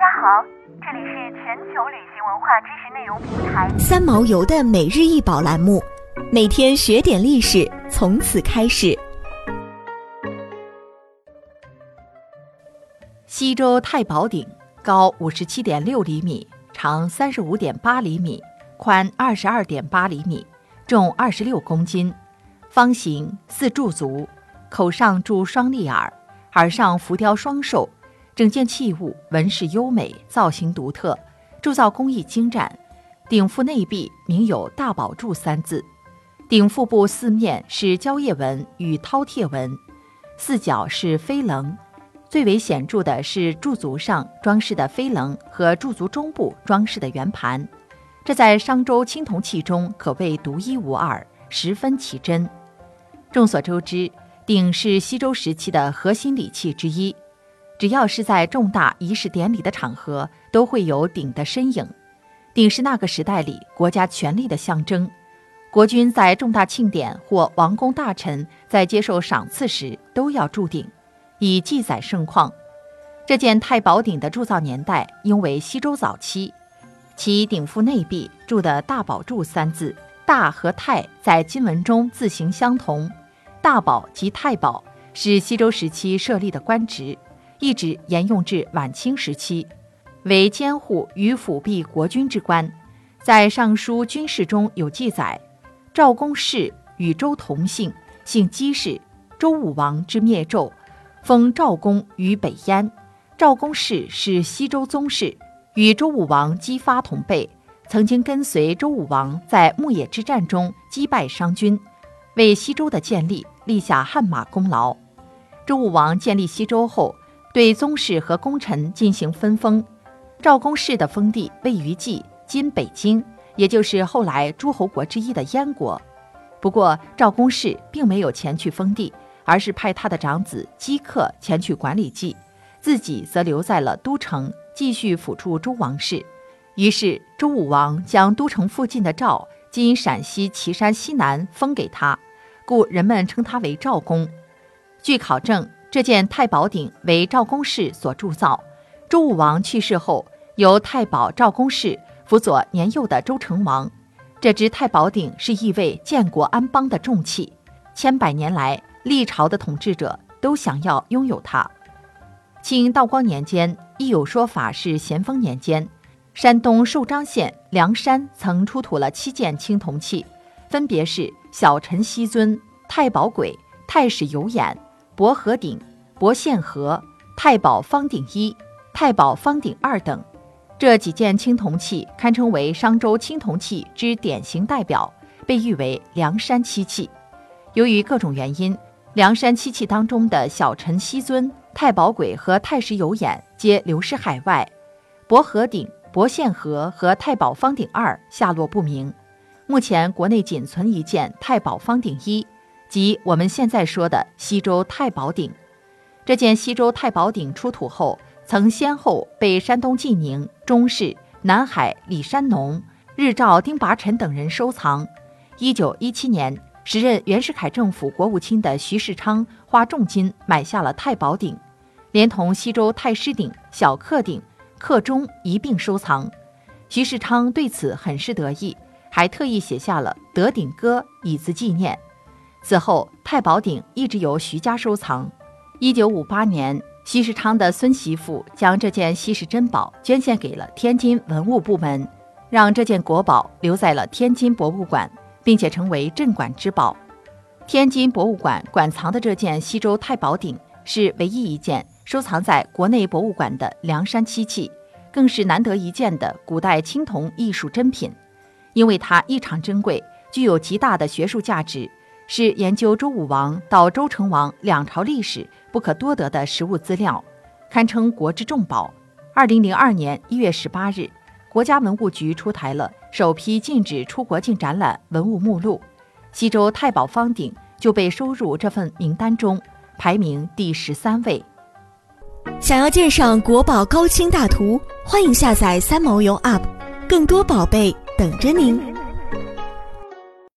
大家好，这里是全球旅行文化知识内容平台三毛游的每日一宝栏目，每天学点历史，从此开始。西周太保鼎高五十七点六厘米，长三十五点八厘米，宽二十二点八厘米，重二十六公斤，方形，四柱足，口上铸双立耳，耳上浮雕双兽。整件器物纹饰优美，造型独特，铸造工艺精湛。鼎腹内壁铭有“大宝柱”三字，鼎腹部四面是蕉叶纹与饕餮纹，四角是飞棱。最为显著的是柱足上装饰的飞棱和柱足中部装饰的圆盘，这在商周青铜器中可谓独一无二，十分奇珍。众所周知，鼎是西周时期的核心礼器之一。只要是在重大仪式典礼的场合，都会有鼎的身影。鼎是那个时代里国家权力的象征，国君在重大庆典或王公大臣在接受赏赐时都要铸鼎，以记载盛况。这件太保鼎的铸造年代应为西周早期，其鼎腹内壁铸的“大宝柱”三字，“大”和“太”在金文中字形相同，“大宝”即太保，是西周时期设立的官职。一直沿用至晚清时期，为监护与辅弼国君之官。在《尚书军事》中有记载：赵公氏与周同姓，姓姬氏。周武王之灭纣，封赵公于北燕。赵公氏是西周宗室，与周武王姬发同辈，曾经跟随周武王在牧野之战中击败商军，为西周的建立立下汗马功劳。周武王建立西周后。对宗室和功臣进行分封，赵公氏的封地位于冀（今北京），也就是后来诸侯国之一的燕国。不过，赵公氏并没有前去封地，而是派他的长子姬克前去管理冀，自己则留在了都城，继续辅助周王室。于是，周武王将都城附近的赵（今陕西岐山西南）封给他，故人们称他为赵公。据考证。这件太保鼎为赵公氏所铸造。周武王去世后，由太保赵公氏辅佐年幼的周成王。这只太保鼎是一位建国安邦的重器，千百年来历朝的统治者都想要拥有它。清道光年间，亦有说法是咸丰年间，山东寿张县梁山曾出土了七件青铜器，分别是小陈锡尊、太保簋、太史有眼。博和鼎、博献和、太保方鼎一、太保方鼎二等，这几件青铜器堪称为商周青铜器之典型代表，被誉为梁山七器。由于各种原因，梁山七器当中的小陈锡尊、太保簋和太史有眼皆流失海外，博和鼎、博献和和太保方鼎二下落不明。目前国内仅存一件太保方鼎一。即我们现在说的西周太保鼎，这件西周太保鼎出土后，曾先后被山东济宁、中氏、南海李山农、日照丁拔臣等人收藏。一九一七年，时任袁世凯政府国务卿的徐世昌花重金买下了太保鼎，连同西周太师鼎、小克鼎、克钟一并收藏。徐世昌对此很是得意，还特意写下了《得鼎歌》以资纪念。此后，太保鼎一直由徐家收藏。一九五八年，徐世昌的孙媳妇将这件稀世珍宝捐献给了天津文物部门，让这件国宝留在了天津博物馆，并且成为镇馆之宝。天津博物馆馆藏的这件西周太保鼎是唯一一件收藏在国内博物馆的梁山漆器，更是难得一见的古代青铜艺术珍品。因为它异常珍贵，具有极大的学术价值。是研究周武王到周成王两朝历史不可多得的实物资料，堪称国之重宝。二零零二年一月十八日，国家文物局出台了首批禁止出国境展览文物目录，西周太保方鼎就被收入这份名单中，排名第十三位。想要鉴赏国宝高清大图，欢迎下载三毛游 App，更多宝贝等着您。